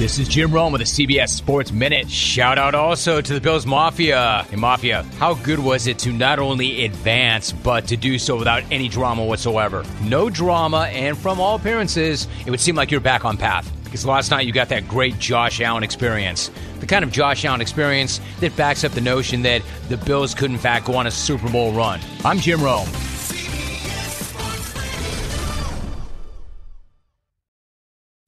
This is Jim Rome with the CBS Sports Minute. Shout out also to the Bills Mafia. Hey, Mafia, how good was it to not only advance, but to do so without any drama whatsoever? No drama, and from all appearances, it would seem like you're back on path. Because last night you got that great Josh Allen experience. The kind of Josh Allen experience that backs up the notion that the Bills could, in fact, go on a Super Bowl run. I'm Jim Rome.